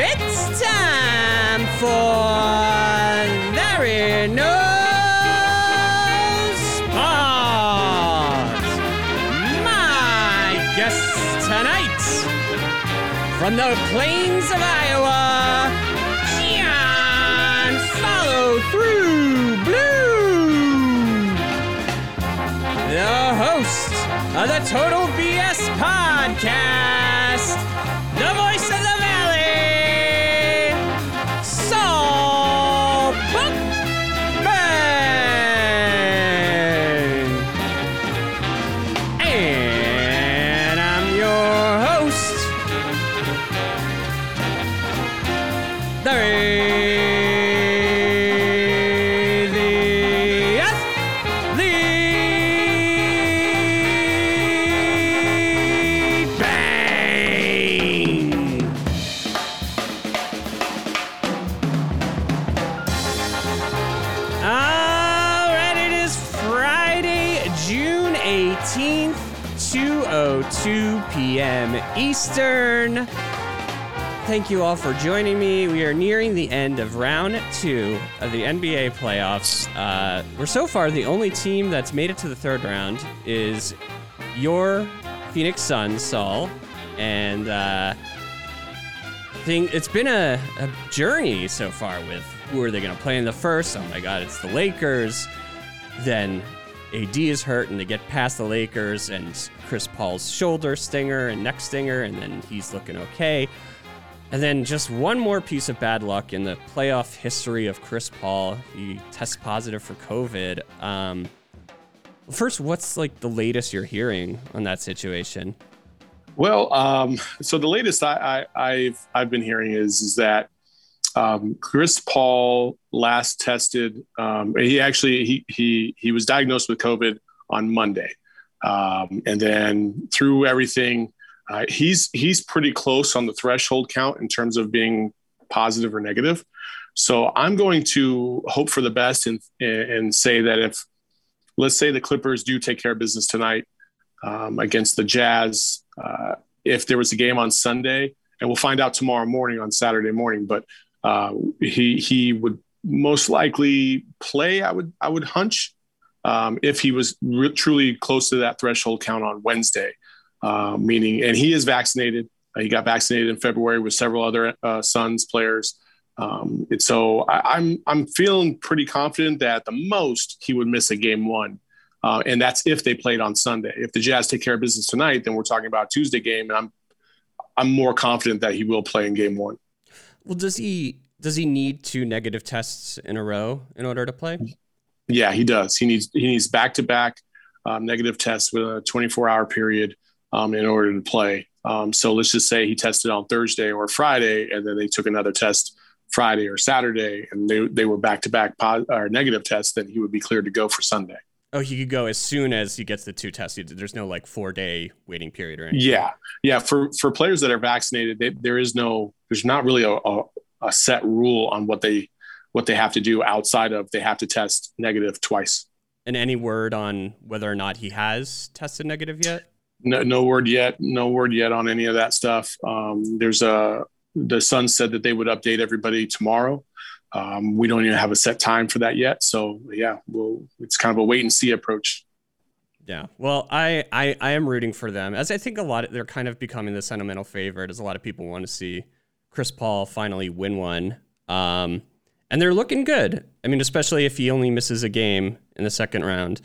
It's time for Larry Knows Sports. My guests tonight from the plains of Iowa, John Follow Through Blue, the host of the Total BS podcast, Thank you all for joining me. We are nearing the end of round two of the NBA playoffs. Uh, we're so far the only team that's made it to the third round is your Phoenix Suns, Saul, and uh, thing. It's been a, a journey so far with who are they going to play in the first. Oh my God, it's the Lakers. Then AD is hurt, and they get past the Lakers, and Chris Paul's shoulder stinger and neck stinger, and then he's looking okay. And then just one more piece of bad luck in the playoff history of Chris Paul. He tests positive for COVID. Um, first, what's like the latest you're hearing on that situation? Well, um, so the latest I, I've I've been hearing is is that um, Chris Paul last tested. Um, he actually he he he was diagnosed with COVID on Monday, um, and then through everything, uh, he's he's pretty close on the threshold count in terms of being positive or negative. So I'm going to hope for the best and and say that if let's say the Clippers do take care of business tonight um, against the Jazz, uh, if there was a game on Sunday, and we'll find out tomorrow morning on Saturday morning, but uh, he he would most likely play. I would I would hunch um, if he was re- truly close to that threshold count on Wednesday, uh, meaning and he is vaccinated. Uh, he got vaccinated in February with several other uh, Suns players. Um, and so I, I'm I'm feeling pretty confident that at the most he would miss a game one. Uh, and that's if they played on Sunday. If the Jazz take care of business tonight, then we're talking about a Tuesday game, and I'm I'm more confident that he will play in game one. Well, does he does he need two negative tests in a row in order to play? Yeah, he does. He needs he needs back to back negative tests with a 24 hour period um, in order to play. Um, so let's just say he tested on Thursday or Friday, and then they took another test Friday or Saturday, and they they were back to back or negative tests. Then he would be cleared to go for Sunday. Oh, he could go as soon as he gets the two tests. There's no like four day waiting period or anything. Yeah, yeah. For for players that are vaccinated, they, there is no, there's not really a, a, a set rule on what they what they have to do outside of they have to test negative twice. And any word on whether or not he has tested negative yet? No, no word yet. No word yet on any of that stuff. Um, there's a the Sun said that they would update everybody tomorrow. Um, we don't even have a set time for that yet. So yeah, well, it's kind of a wait and see approach. Yeah. Well, I, I, I am rooting for them as I think a lot of, they're kind of becoming the sentimental favorite as a lot of people want to see Chris Paul finally win one. Um, and they're looking good. I mean, especially if he only misses a game in the second round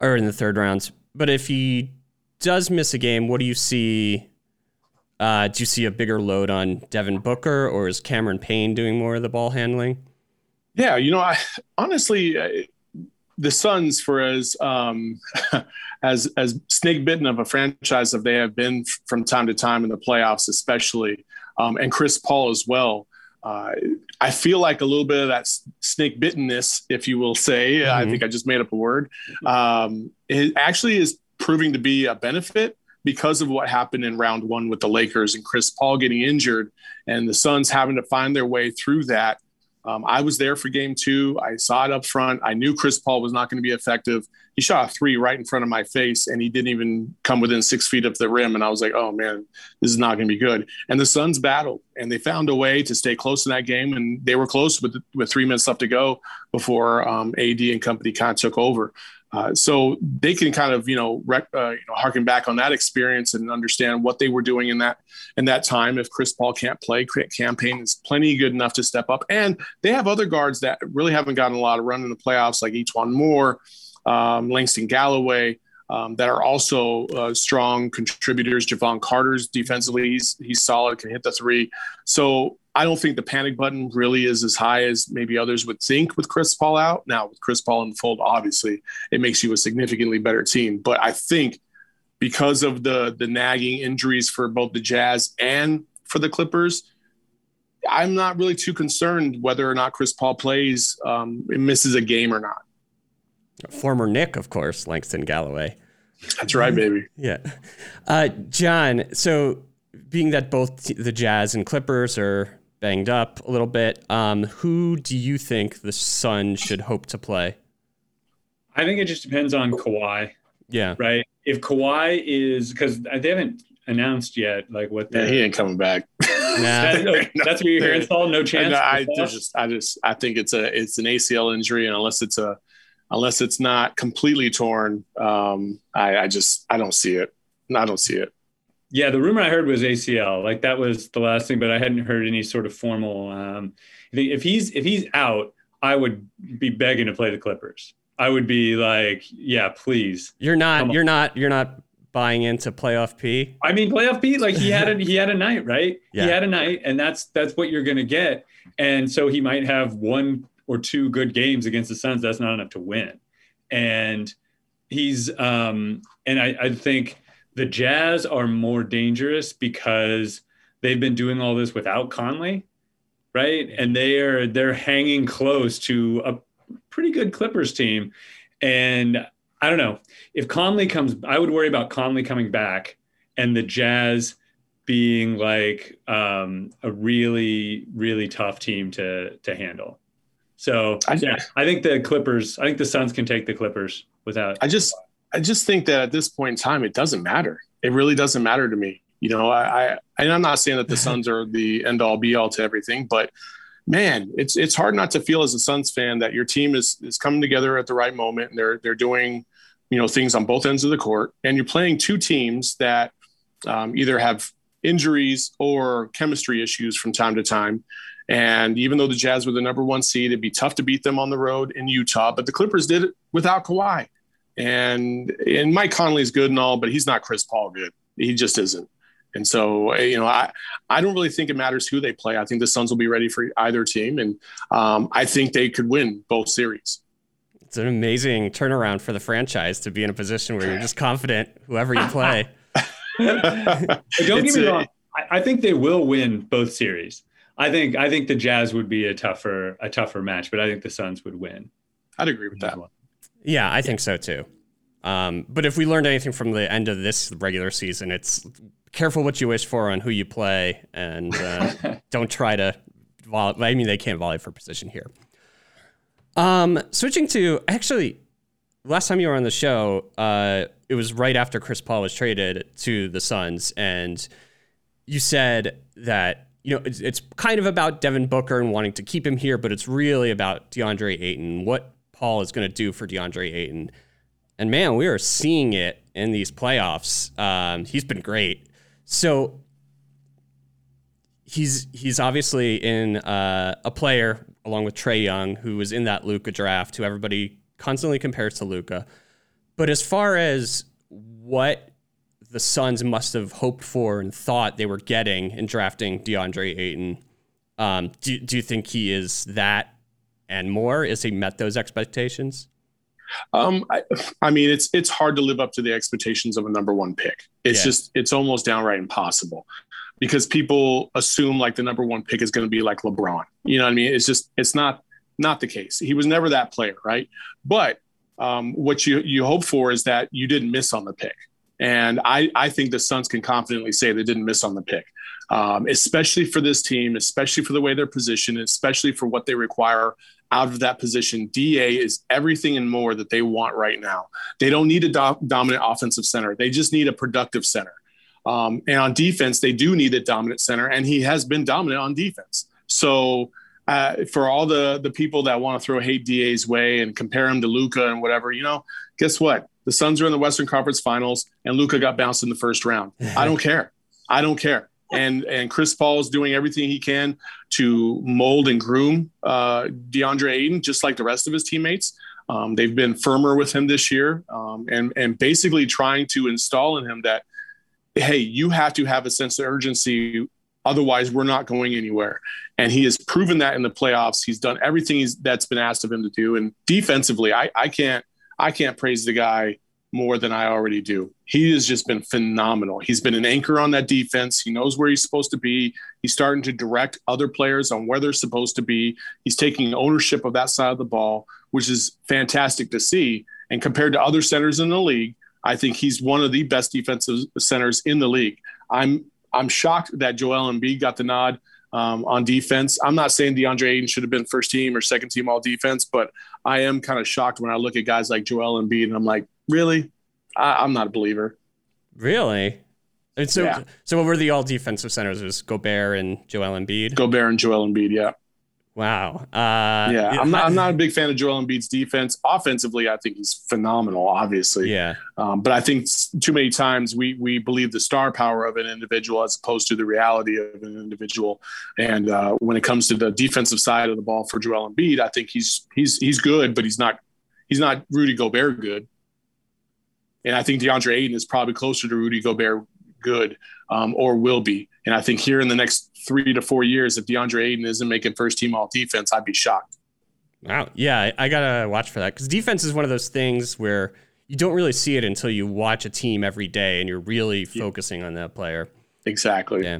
or in the third round. But if he does miss a game, what do you see? Uh, do you see a bigger load on Devin Booker, or is Cameron Payne doing more of the ball handling? Yeah, you know, I honestly, uh, the Suns, for as um, as as snake bitten of a franchise that they have been from time to time in the playoffs, especially, um, and Chris Paul as well. Uh, I feel like a little bit of that snake bittenness, if you will say. Mm-hmm. I think I just made up a word. Um, it actually is proving to be a benefit because of what happened in round one with the Lakers and Chris Paul getting injured and the Suns having to find their way through that. Um, I was there for game two. I saw it up front. I knew Chris Paul was not going to be effective. he shot a three right in front of my face, and he didn't even come within six feet of the rim. And I was like, oh man, this is not going to be good. And the Suns battled, and they found a way to stay close in that game, and they were close with with three minutes left to go before um, AD and company kind of took over. Uh, so they can kind of you know rec- uh, you know harken back on that experience and understand what they were doing in that in that time. If Chris Paul can't play, Cam Payne is plenty good enough to step up, and they have other guards that really haven't gotten a lot of run in the playoffs, like E'Twaun Moore, um, Langston Galloway. Um, that are also uh, strong contributors. Jevon Carter's defensively, he's, he's solid, can hit the three. So I don't think the panic button really is as high as maybe others would think with Chris Paul out. Now, with Chris Paul in the fold, obviously, it makes you a significantly better team. But I think because of the the nagging injuries for both the Jazz and for the Clippers, I'm not really too concerned whether or not Chris Paul plays, um, misses a game or not. Former Knick, of course, Langston Galloway. That's right, baby. yeah. Uh, John, so being that both the Jazz and Clippers are banged up a little bit. Um, who do you think the Sun should hope to play? I think it just depends on Kawhi. Yeah. Right. If Kawhi is because they haven't announced yet, like what. Yeah, he ain't coming back. Nah. that, no, that's what you're hearing, Saul. No chance. No, I just, I just, I think it's a, it's an ACL injury, and unless it's a, unless it's not completely torn, um, I, I just, I don't see it. I don't see it. Yeah, the rumor I heard was ACL. Like that was the last thing, but I hadn't heard any sort of formal. Um, if he's if he's out, I would be begging to play the Clippers. I would be like, yeah, please. You're not. You're not. You're not buying into playoff P. I mean, playoff P. Like he had a he had a night, right? Yeah. He had a night, and that's that's what you're gonna get. And so he might have one or two good games against the Suns. That's not enough to win. And he's um and I I think the Jazz are more dangerous because they've been doing all this without Conley, right? And they are they're hanging close to a pretty good Clippers team. And I don't know if Conley comes. I would worry about Conley coming back and the Jazz being like um, a really really tough team to to handle. So I, yeah, I think the Clippers. I think the Suns can take the Clippers without. I just I just think that at this point in time, it doesn't matter. It really doesn't matter to me. You know, I, I and I'm not saying that the Suns are the end all be all to everything, but man, it's it's hard not to feel as a Suns fan that your team is is coming together at the right moment and they're they're doing you know things on both ends of the court, and you're playing two teams that um, either have injuries or chemistry issues from time to time. And even though the Jazz were the number one seed, it'd be tough to beat them on the road in Utah. But the Clippers did it without Kawhi. And and Mike Conley is good and all, but he's not Chris Paul good. He just isn't. And so, you know, I, I don't really think it matters who they play. I think the Suns will be ready for either team. And um, I think they could win both series. It's an amazing turnaround for the franchise to be in a position where you're just confident whoever you play. don't get me wrong. I, I think they will win both series. I think I think the Jazz would be a tougher a tougher match, but I think the Suns would win. I'd agree with that. Yeah, I think so too. Um, but if we learned anything from the end of this regular season, it's careful what you wish for on who you play, and uh, don't try to. Volley. I mean, they can't volley for position here. Um, switching to actually, last time you were on the show, uh, it was right after Chris Paul was traded to the Suns, and you said that you know it's, it's kind of about Devin Booker and wanting to keep him here, but it's really about DeAndre Ayton. What Paul is going to do for DeAndre Ayton. And man, we are seeing it in these playoffs. Um, he's been great. So he's he's obviously in uh, a player along with Trae Young, who was in that Luka draft, who everybody constantly compares to Luka. But as far as what the Suns must have hoped for and thought they were getting in drafting DeAndre Ayton, um, do, do you think he is that and more? Is he met those expectations? Um, I, I, mean, it's it's hard to live up to the expectations of a number one pick. It's yeah. just it's almost downright impossible because people assume like the number one pick is going to be like LeBron. You know what I mean? It's just it's not not the case. He was never that player, right? But um, what you you hope for is that you didn't miss on the pick. And I, I think the Suns can confidently say they didn't miss on the pick um, especially for this team, especially for the way they're positioned, especially for what they require out of that position. DA is everything and more that they want right now. They don't need a do- dominant offensive center. They just need a productive center. Um, and on defense, they do need a dominant center, and he has been dominant on defense. So uh, for all the the people that want to throw hate DA's way and compare him to Luka and whatever, you know, guess what? The Suns are in the Western Conference Finals, and Luka got bounced in the first round. I don't care. I don't care. And and Chris Paul is doing everything he can to mold and groom uh, DeAndre Ayton, just like the rest of his teammates. Um, they've been firmer with him this year, um, and and basically trying to install in him that hey, you have to have a sense of urgency. Otherwise, we're not going anywhere. And he has proven that in the playoffs. He's done everything that's been asked of him to do. And defensively, I, I can't I can't praise the guy more than I already do. He has just been phenomenal. He's been an anchor on that defense. He knows where he's supposed to be. He's starting to direct other players on where they're supposed to be. He's taking ownership of that side of the ball, which is fantastic to see. And compared to other centers in the league, I think he's one of the best defensive centers in the league. I'm I'm shocked that Joel Embiid got the nod um, on defense. I'm not saying DeAndre Ayton should have been first team or second team all defense, but I am kind of shocked when I look at guys like Joel Embiid and I'm like, really? I, am not a believer. Really? And so, yeah. so what were the all defensive centers? It was Gobert and Joel Embiid. Gobert and Joel Embiid. Yeah. Wow. Uh, yeah, I'm not, I'm not a big fan of Joel Embiid's defense. Offensively, I think he's phenomenal, obviously. Yeah. Um, but I think too many times we we believe the star power of an individual as opposed to the reality of an individual. And uh, when it comes to the defensive side of the ball for Joel Embiid, I think he's he's he's good, but he's not he's not Rudy Gobert good. And I think DeAndre Ayton is probably closer to Rudy Gobert good um, or will be. And I think here in the next three to four years, if DeAndre Ayton isn't making first team all defense, I'd be shocked. Wow. Yeah, I, got to watch for that because defense is one of those things where you don't really see it until you watch a team every day and you're really focusing on that player. Exactly. Yeah.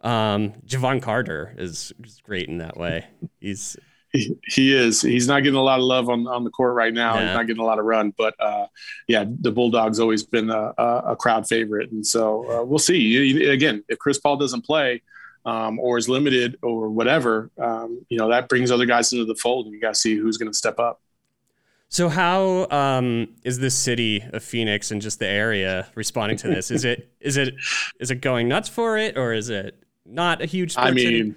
Um, Jevon Carter is, is great in that way. He's he, is. He's not getting a lot of love on, on the court right now. Yeah. He's not getting a lot of run, but uh, yeah, the Bulldogs always been a, a crowd favorite, and so uh, we'll see. Again, if Chris Paul doesn't play um, or is limited or whatever, um, you know that brings other guys into the fold, and you got to see who's going to step up. So, how um, is this city of Phoenix and just the area responding to this? is it is it is it going nuts for it, or is it not a huge? I mean. City?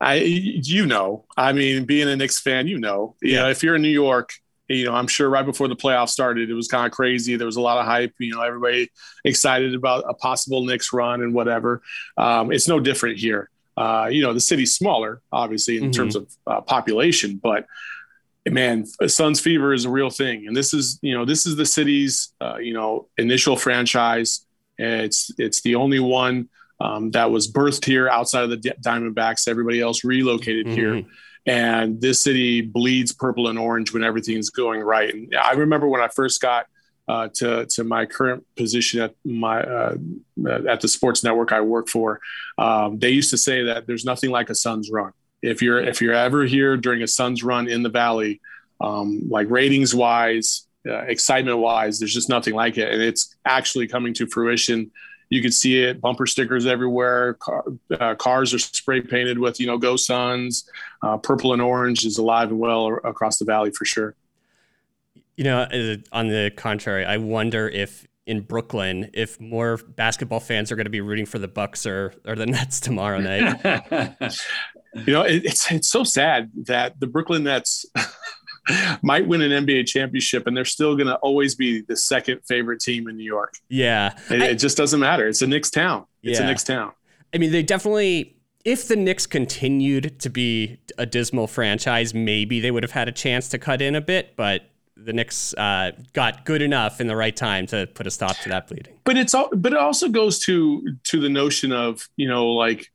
I you know, I mean, being a Knicks fan, you know, you yeah. know, if you're in New York, you know, I'm sure right before the playoffs started, it was kind of crazy. There was a lot of hype. You know, everybody excited about a possible Knicks run and whatever. Um, it's no different here. Uh, you know, the city's smaller, obviously, in mm-hmm. terms of uh, population, but man, Suns fever is a real thing. And this is, you know, this is the city's, uh, you know, initial franchise. It's it's the only one um, that was birthed here outside of the Diamondbacks. Everybody else relocated mm-hmm. here. And this city bleeds purple and orange when everything's going right. And I remember when I first got uh, to to my current position at my uh, at the sports network I work for, um, they used to say that there's nothing like a Suns run. If you're if you're ever here during a Suns run in the Valley, um, like ratings wise, uh, excitement wise, there's just nothing like it, and it's actually coming to fruition you could see it bumper stickers everywhere Car, uh, cars are spray painted with you know go suns. Uh, purple and orange is alive and well across the valley for sure. You know uh, on the contrary i wonder if in brooklyn if more basketball fans are going to be rooting for the bucks or, or the nets tomorrow night. You know it, it's it's so sad that the brooklyn nets might win an NBA championship, and they're still going to always be the second favorite team in New York. Yeah, it, I, it just doesn't matter. It's a Knicks town. It's yeah. a Knicks town. I mean, they definitely. If the Knicks continued to be a dismal franchise, maybe they would have had a chance to cut in a bit, but the Knicks uh, got good enough in the right time to put a stop to that bleeding. But it's all, but it also goes to to the notion of you know like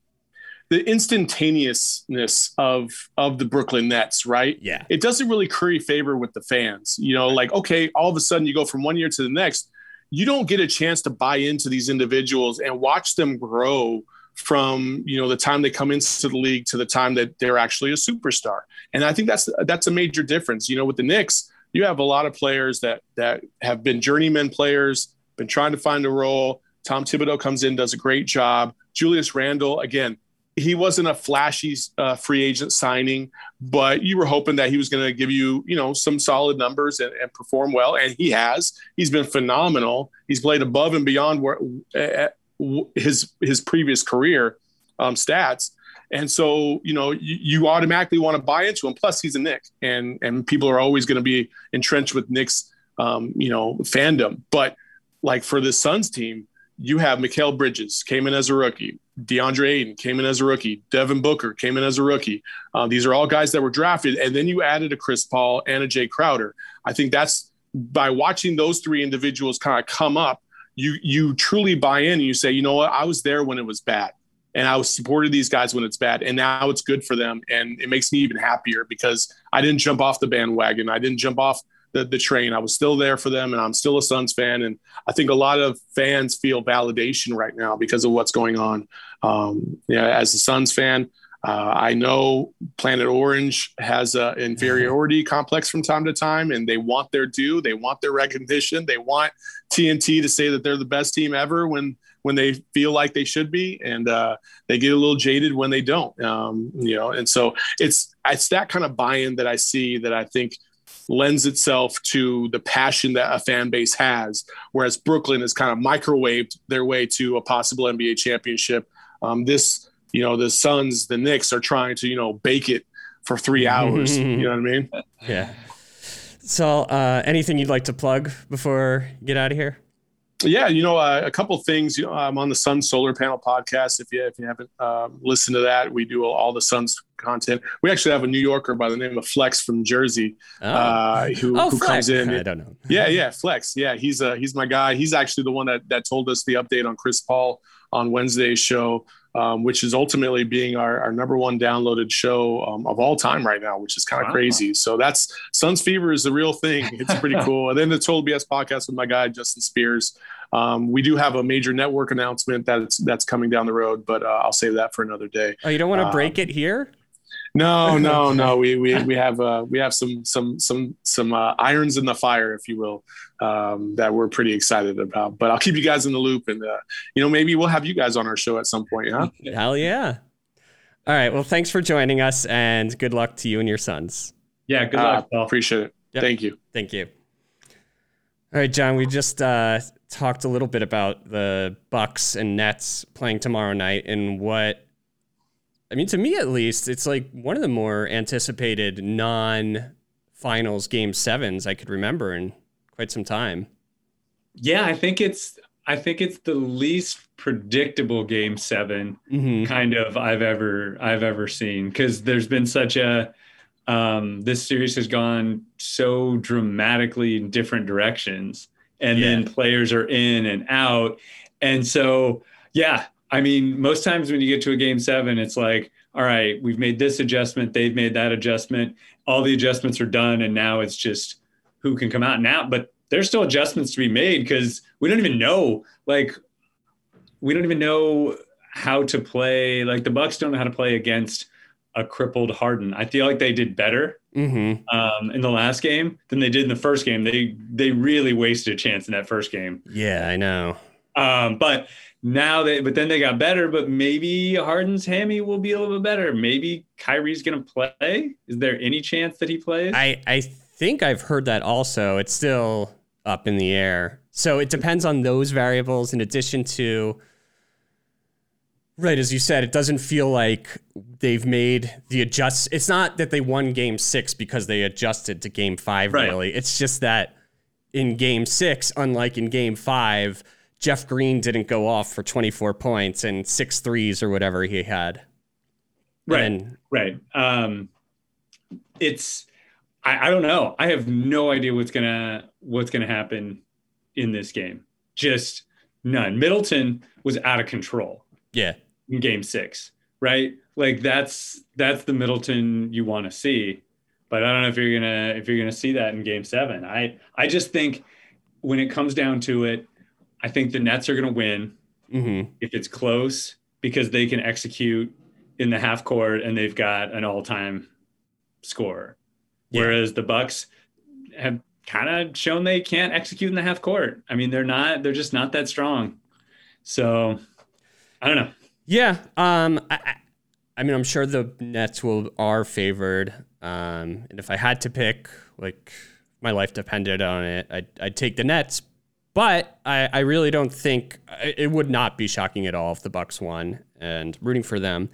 the instantaneousness of of the Brooklyn Nets, right? Yeah. It doesn't really curry favor with the fans. You know, like okay, all of a sudden you go from one year to the next, you don't get a chance to buy into these individuals and watch them grow from you know the time they come into the league to the time that they're actually a superstar. And I think that's that's a major difference. You know, with the Knicks, you have a lot of players that that have been journeyman players, been trying to find a role. Tom Thibodeau comes in, does a great job. Julius Randle, again, he wasn't a flashy uh, free agent signing, but you were hoping that he was going to give you, you know, some solid numbers and, and, perform well, and he has. He's been phenomenal. He's played above and beyond where, uh, his his previous career um, stats, and so you know you, you automatically want to buy into him. Plus, he's a Knick, and and people are always going to be entrenched with Knicks, um, you know, fandom. But like for the Suns team, you have Mikal Bridges came in as a rookie. DeAndre Ayton came in as a rookie. Devin Booker came in as a rookie. Uh, these are all guys that were drafted. And then you added a Chris Paul and a Jae Crowder. I think that's by watching those three individuals kind of come up, you you truly buy in and you say, you know what, I was there when it was bad. And I was supported these guys when it's bad. And now it's good for them. And it makes me even happier because I didn't jump off the bandwagon. I didn't jump off the, the train. I was still there for them, and I'm still a Suns fan. And I think a lot of fans feel validation right now because of what's going on. Um, yeah, as a Suns fan, uh, I know Planet Orange has an inferiority complex from time to time, and they want their due. They want their recognition. They want TNT to say that they're the best team ever when when they feel like they should be, and uh, they get a little jaded when they don't. Um, you know, and so it's it's that kind of buy-in that I see that I think lends itself to the passion that a fan base has. Whereas Brooklyn has kind of microwaved their way to a possible NBA championship. Um, this, you know, the Suns, the Knicks are trying to, you know, bake it for three hours. you know what I mean? Yeah. So, uh, anything you'd like to plug before you get out of here? Yeah, you know, uh, a couple things. You know, I'm on the Sun Solar Panel podcast. If you if you haven't um, listened to that, we do all the Suns content. We actually have a New Yorker by the name of Flex from Jersey, oh. uh, who, oh, who comes in. I don't know. yeah, yeah, Flex. Yeah, he's uh, he's my guy. He's actually the one that that told us the update on Chris Paul on Wednesday's show um, which is ultimately being our, our number one downloaded show um, of all time right now, which is kind of wow. crazy. So that's Suns Fever is the real thing. It's pretty cool. and then the Total BS podcast with my guy Justin Spears. Um, we do have a major network announcement that's that's coming down the road, but uh, I'll save that for another day. Oh, you don't want to break um, it here? No, no, no. We we we have uh, we have some some some some uh, irons in the fire, if you will, um, that we're pretty excited about. But I'll keep you guys in the loop, and uh, you know maybe we'll have you guys on our show at some point, huh? Hell yeah! All right. Well, thanks for joining us, and good luck to you and your Suns. Yeah, good luck. Uh, appreciate it. Yep. Thank you. Thank you. All right, John. We just uh, talked a little bit about the Bucks and Nets playing tomorrow night, and what I mean, to me at least, it's like one of the more anticipated non finals game sevens I could remember in quite some time. Yeah, I think it's I think it's the least predictable game 7 mm-hmm. kind of I've ever I've ever seen because there's been such a um, this series has gone so dramatically in different directions, and yeah. then players are in and out, and so yeah, I mean, most times when you get to a game seven, it's like, all right, we've made this adjustment, they've made that adjustment, all the adjustments are done, and now it's just who can come out now. But there's still adjustments to be made because we don't even know, like, we don't even know how to play. Like the Bucks don't know how to play against a crippled Harden. I feel like they did better mm-hmm. um, in the last game than they did in the first game. They they really wasted a chance in that first game. Yeah, I know. Um, but now they but then they got better but maybe harden's hammy will be a little bit better. Maybe kyrie's gonna play? Is there any chance that he plays? I i think i've heard that also. It's still up in the air. So it depends on those variables in addition to right as you said it doesn't feel like they've made the adjust it's not that they won game six because they adjusted to game five right. really. It's just that in game six unlike in game five Jeff Green didn't go off for 24 points and six threes or whatever he had. Right. And, right. Um, it's, I, I don't know. I have no idea what's gonna what's gonna happen in this game. Just none. Middleton was out of control. Yeah. In game six, right? Like that's that's the Middleton you want to see. But I don't know if you're gonna if you're gonna see that in game seven. I I just think when it comes down to it, I think the Nets are going to win mm-hmm. if it's close because they can execute in the half court and they've got an all-time scorer. Yeah. Whereas the Bucks have kind of shown they can't execute in the half court. I mean, they're not. They're just not that strong. So I don't know. Yeah. Um. I, I mean, I'm sure the Nets will are favored. Um, and if I had to pick, like my life depended on it, I'd, I'd take the Nets. But I, I really don't think it would not be shocking at all if the Bucks won and rooting for them.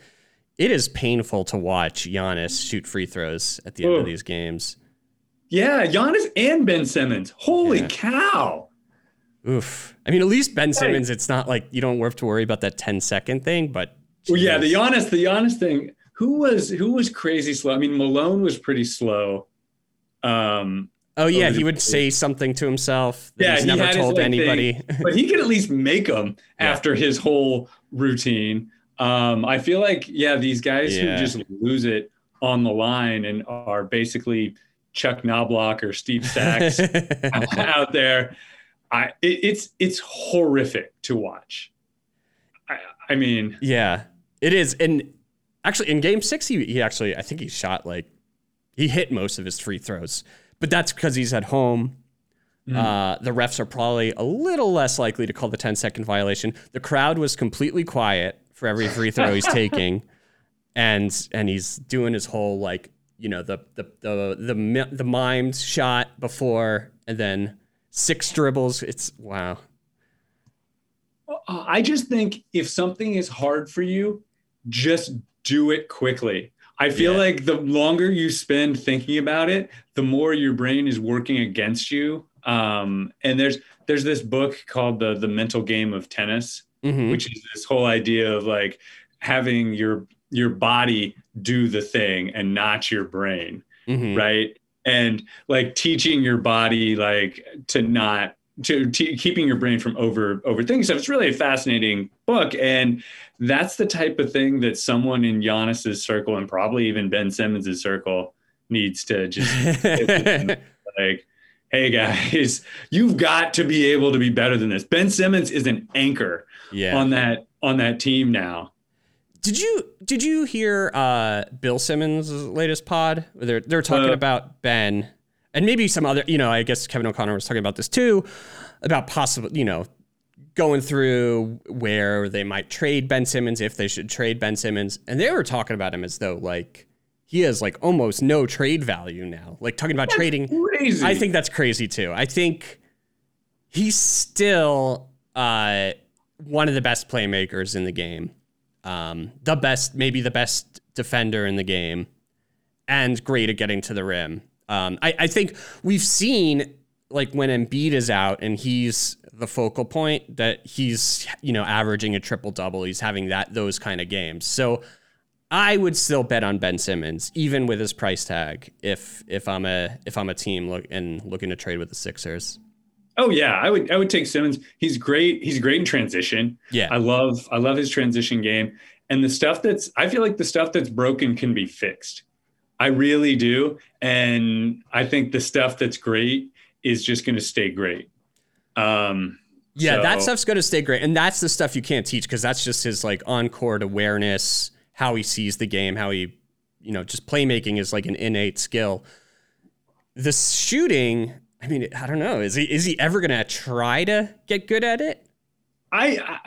It is painful to watch Giannis shoot free throws at the end Ooh. of these games. Yeah, Giannis and Ben Simmons. Holy yeah. cow. Oof. I mean, at least Ben Simmons, it's not like you don't have to worry about that 10 second thing, but well, yeah, the Giannis, the Giannis thing. Who was who was crazy slow? I mean, Malone was pretty slow. Um, Oh yeah, he would say something to himself that yeah, he's never told anybody. Thing, but he could at least make them yeah. after his whole routine. Um, I feel like yeah, these guys yeah. who just lose it on the line and are basically Chuck Knoblauch or Steve Sax out there. I it, it's it's horrific to watch. I, I mean, yeah, it is. And actually, in Game Six, he he actually I think he shot like he hit most of his free throws but that's because he's at home. Mm. Uh, the refs are probably a little less likely to call the 10 second violation. The crowd was completely quiet for every free throw he's taking, and and he's doing his whole like you know the the the the the mimed shot before and then six dribbles. It's wow. Uh, I just think if something is hard for you, just do it quickly. I feel yeah. like the longer you spend thinking about it, the more your brain is working against you. Um, and there's there's this book called the the mental game of tennis, mm-hmm. which is this whole idea of like having your your body do the thing and not your brain, mm-hmm. right? And like teaching your body like to not to t- keeping your brain from over overthinking stuff. It's really a fascinating book, and that's the type of thing that someone in Giannis's circle and probably even Ben Simmons's circle needs to just like, hey guys, you've got to be able to be better than this. Ben Simmons is an anchor yeah. on that on that team now. Did you did you hear uh, Bill Simmons' latest pod? They're they're talking uh, about Ben and maybe some other. You know, I guess Kevin O'Connor was talking about this too, about possible. You know, going through where they might trade Ben Simmons if they should trade Ben Simmons, and they were talking about him as though like he has like almost no trade value now. Like talking about that's trading, crazy. I think that's crazy too. I think he's still uh, one of the best playmakers in the game, um, the best, maybe the best defender in the game, and great at getting to the rim. Um, I, I think we've seen like when Embiid is out and he's the focal point that he's you know averaging a triple double. He's having that those kind of games. So I would still bet on Ben Simmons even with his price tag if if I'm a if I'm a team look and looking to trade with the Sixers. Oh yeah, I would I would take Simmons. He's great. He's great in transition. Yeah. I love I love his transition game. And the stuff that's I feel like the stuff that's broken can be fixed. I really do. And I think the stuff that's great is just going to stay great. Um, yeah, so. that stuff's going to stay great, and that's the stuff you can't teach because that's just his like on court awareness, how he sees the game, how he, you know, just playmaking is like an innate skill. The shooting, I mean, I don't know. Is he is he ever going to try to get good at it? I,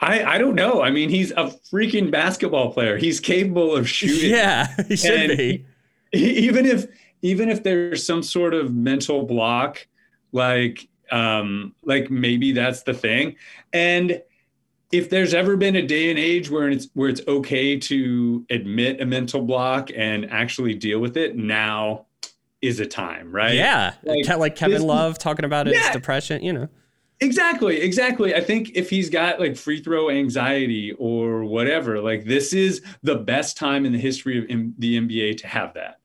I I don't know. I mean, he's a freaking basketball player. He's capable of shooting. Yeah, he should and be. Even if even if there's some sort of mental block, like um, like maybe that's the thing. And if there's ever been a day and age where it's where it's okay to admit a mental block and actually deal with it, now is a time, right? Yeah, like, like Kevin Love talking about his yeah, depression, you know. Exactly, exactly. I think if he's got like free throw anxiety or whatever, like this is the best time in the history of the NBA to have that.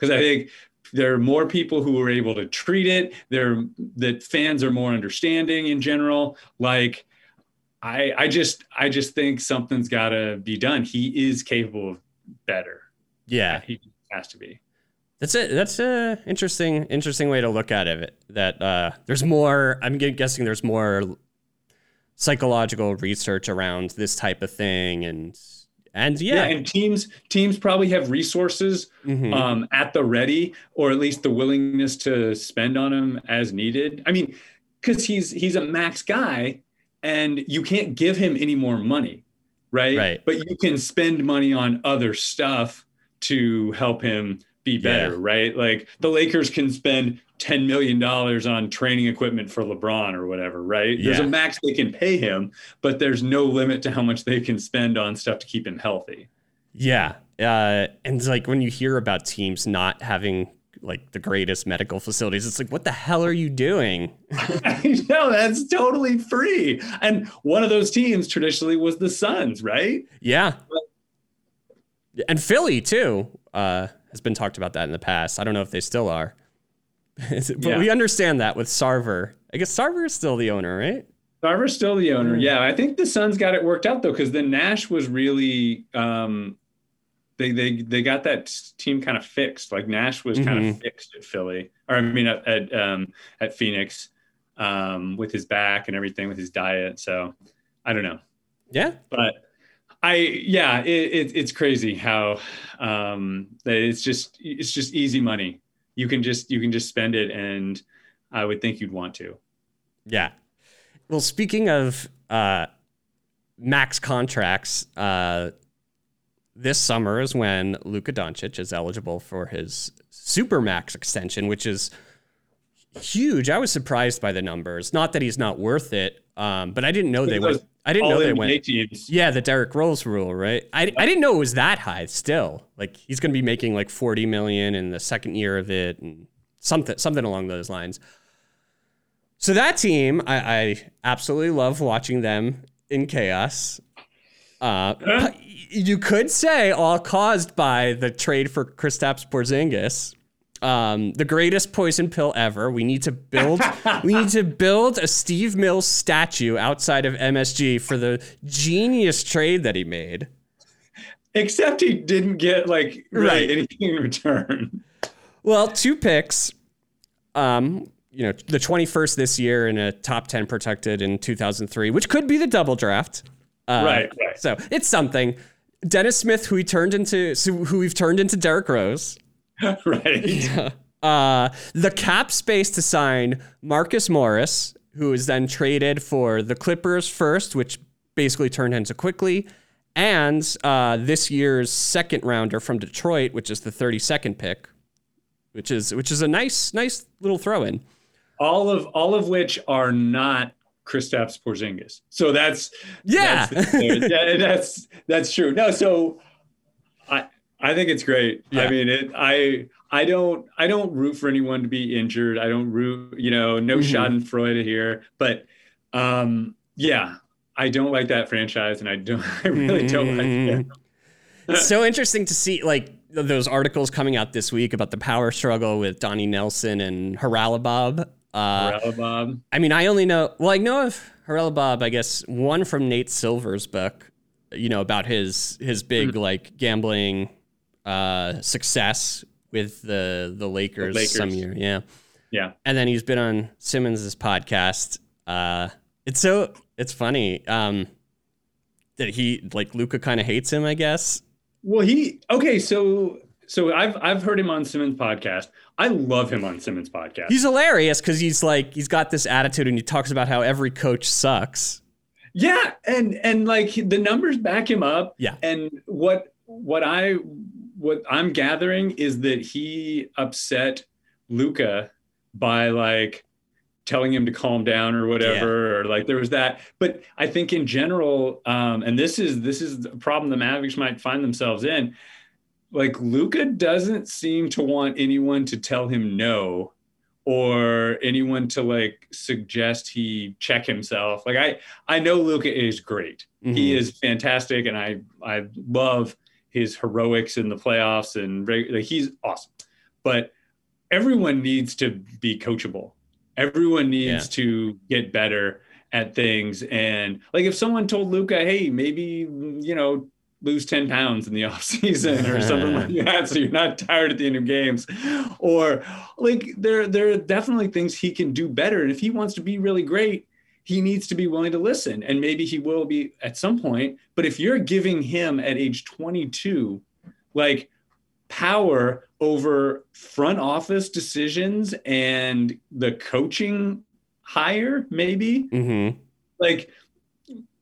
Because I think there are more people who are able to treat it there that fans are more understanding in general. Like i i just i just think something's got to be done. He is capable of better. Yeah. He has to be. That's it that's a interesting interesting way to look at it that uh there's more i'm guessing there's more psychological research around this type of thing and and yeah. yeah. and teams teams probably have resources mm-hmm. um, at the ready, or at least the willingness to spend on him as needed. I mean, because he's he's a max guy, and you can't give him any more money. right? Right. But you can spend money on other stuff to help him be better, Yeah. right? Like the Lakers can spend $10 million on training equipment for LeBron or whatever, right? There's a max they can pay him, but there's no limit to how much they can spend on stuff to keep him healthy. Yeah. Uh, and it's like when you hear about teams not having like the greatest medical facilities, it's like, what the hell are you doing? I know that's totally free. And one of those teams traditionally was the Suns, right? Yeah. And Philly too uh, has been talked about that in the past. I don't know if they still are, but Yeah. we understand that with Sarver. I guess Sarver is still the owner, right? Sarver's still the owner. Mm. Yeah, I think the Suns got it worked out though, because then Nash was really um, they they they got that team kind of fixed. Like Nash was kind of Mhm. fixed at Philly, or I mean at at, um, at Phoenix um, with his back and everything with his diet. So I don't know, Yeah. but I yeah, it, it, it's crazy how um, it's just it's just easy money. You can just you can just spend it, and I would think you'd want to. Yeah. Well, speaking of uh, max contracts, uh, this summer is when Luka Doncic is eligible for his super max extension, which is huge. I was surprised by the numbers. Not that he's not worth it, um, but I didn't know they went. I didn't know they went. teams. Yeah, the Derrick Rose rule, right? I, I didn't know it was that high. Still, like he's going to be making like forty million in the second year of it, and something something along those lines. So that team, I, I absolutely love watching them in chaos. Uh, Huh? you could say all caused by the trade for Kristaps Porzingis. Um, the greatest poison pill ever. We need to build. we need to build a Steve Mills statue outside of MSG for the genius trade that he made. Except he didn't get like really Right. anything in return. Well, two picks. Um, you know, the 21st this year and a top 10 protected in 2003, which could be the double draft. Uh, Right, right. So it's something. Dennis Smith, who we turned into, so who we've turned into Derrick Rose. right. Uh, the cap space to sign Marcus Morris, who is then traded for the Clippers first, which basically turned into Quickley, and uh, this year's second rounder from Detroit, which is the 32nd pick, which is which is a nice nice little throw in. All of all of which are not Kristaps Porzingis. So that's Yeah. that's, yeah, that's that's true. No, so I I think it's great. Yeah. I mean it I I don't I don't root for anyone to be injured. I don't root, you know, no Mhm. Schadenfreude here. But um yeah, I don't like that franchise and I don't I really don't like it. It's so interesting to see like those articles coming out this week about the power struggle with Donnie Nelson and Haralabob. Uh, Morella Bob. I mean, I only know. Well, I know of Haralabob. I guess one from Nate Silver's book. You know about his his big like gambling uh, success with the the Lakers, Lakers. some year. Yeah, Yeah. and then he's been on Simmons's podcast. Uh, it's so it's funny um, that he like Luka kind of hates him. I guess. Well, he okay. So so I've I've heard him on Simmons podcast. I love him on Simmons podcast. He's hilarious because he's like he's got this attitude and he talks about how every coach sucks. yeah, and and like the numbers back him up. Yeah. And what what I what I'm gathering is that he upset Luka by like telling him to calm down or whatever or like there was that. But i think in general um and this is this is a problem the mavericks might find themselves in. Like luka doesn't seem to want anyone to tell him no or anyone to like suggest he check himself. Like i i know luka is great. He Mhm. is fantastic and i i love his heroics in the playoffs and like he's awesome. But everyone needs to be coachable. Everyone needs to get better at things. And like if someone told luka hey maybe you know lose 10 pounds in the off season or something like that so you're not tired at the end of games or like there there are definitely things he can do better. And if he wants to be really great he needs to be willing to listen and maybe he will be at some point but if you're giving him at age 22 like power over front office decisions and the coaching hire maybe Mhm. like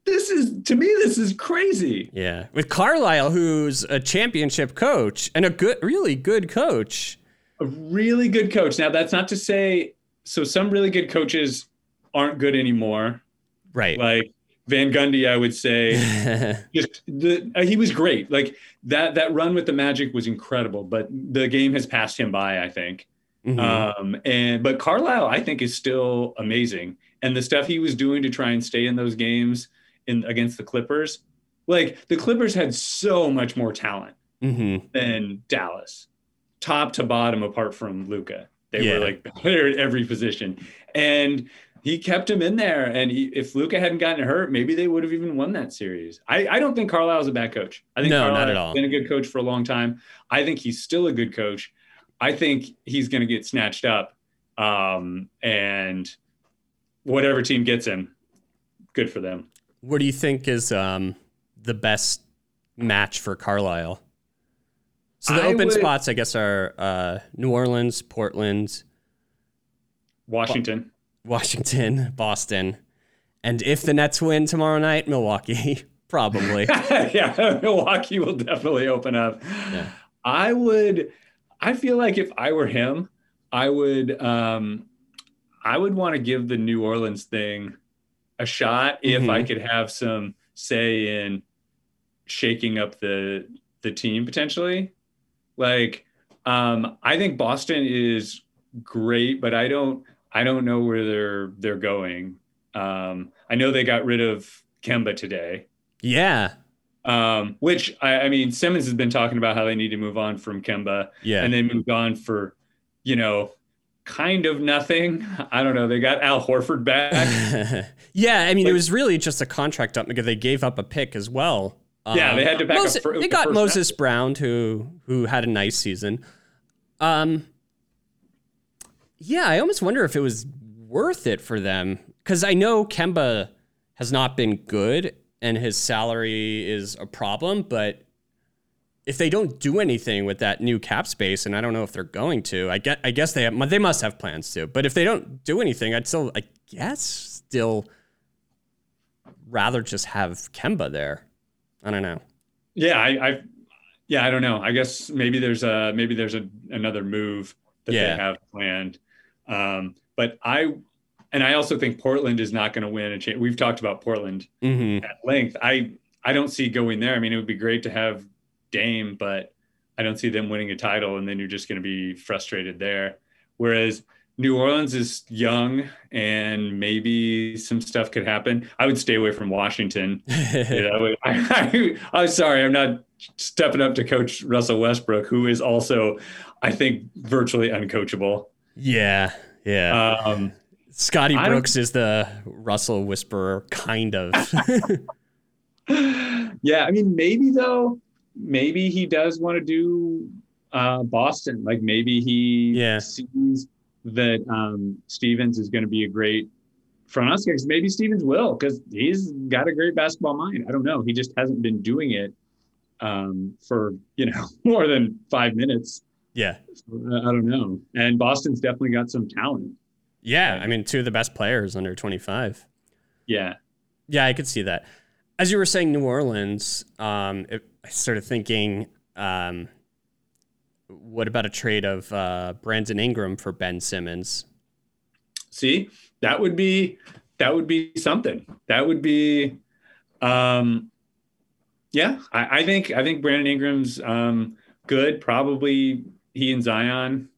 this is to me this is crazy. Yeah, with Carlisle, who's a championship coach and a good, really good coach. A really good coach. Now that's not to say so some really good coaches aren't good anymore. Right. Like Van Gundy, I would say, just the uh, he was great. Like that that run with the Magic was incredible, but the game has passed him by. I think. Mm-hmm. Um, and but Carlisle, I think, is still amazing, and the stuff he was doing to try and stay in those games in against the Clippers. Like the Clippers had so much more talent mm-hmm. than Dallas, top to bottom, apart from Luka. They yeah. were like better at every position, and he kept him in there. And he, if Luka hadn't gotten hurt, maybe they would have even won that series. I, I don't think Carlisle is a bad coach. I think no, Carlisle not at all. Been a good coach for a long time. I think he's still a good coach. I think he's going to get snatched up, um, and whatever team gets him, good for them. What do you think is um, the best match for Carlisle? So the I open would, spots, I guess, are uh, New Orleans, Portland, Washington, Washington, Boston, and if the Nets win tomorrow night, Milwaukee, probably. yeah, Milwaukee will definitely open up. Yeah. I would. I feel like if I were him, I would. Um, I would want to give the New Orleans thing a shot if mm-hmm. I could have some say in shaking up the the team potentially. Like, um, I think Boston is great, but I don't I don't know where they're they're going. Um, I know they got rid of Kemba today. Yeah. Um, which I, I mean, Simmons has been talking about how they need to move on from Kemba. Yeah. And they moved on for, you know, kind of nothing. I don't know. They got Al Horford back. yeah, I mean, it was really just a contract up because they gave up a pick as well. Yeah, um, they had to back Moses, up. they got Moses Brown, who who had a nice season. Um, yeah, I almost wonder if it was worth it for them because I know Kemba has not been good and his salary is a problem, but if they don't do anything with that new cap space, and I don't know if they're going to, I get, I guess they have, they must have plans to. But if they don't do anything, I'd still, I guess, still rather just have Kemba there. I don't know. Yeah, I, I yeah, I don't know. I guess maybe there's a maybe there's a another move that yeah. they have planned. Um, but I and I also think Portland is not going to win a chain. We've talked about Portland mm-hmm. at length. I I don't see going there. I mean, it would be great to have Dame, but I don't see them winning a title, and then you're just going to be frustrated there. Whereas New Orleans is young, and maybe some stuff could happen. I would stay away from Washington. you know, I, I, I'm sorry, I'm not stepping up to Coach Russell Westbrook, who is also, I think, virtually uncoachable. Yeah, yeah. Um, Scotty Brooks is the Russell whisperer, kind of. yeah, I mean, maybe though maybe he does want to do uh, Boston. Like maybe he yeah. sees that um, Stevens is going to be a great front office because maybe Stevens will because he's got a great basketball mind. I don't know. He just hasn't been doing it um, for you know more than five minutes. Yeah, so, uh, I don't know. And Boston's definitely got some talent. Yeah, I mean, two of the best players under twenty five. Yeah, yeah, I could see that. As you were saying, New Orleans. Um, it, I started thinking, um, what about a trade of uh, Brandon Ingram for Ben Simmons? See, that would be that would be something. That would be, um, yeah. I, I think I think Brandon Ingram's um, good. Probably he and Zion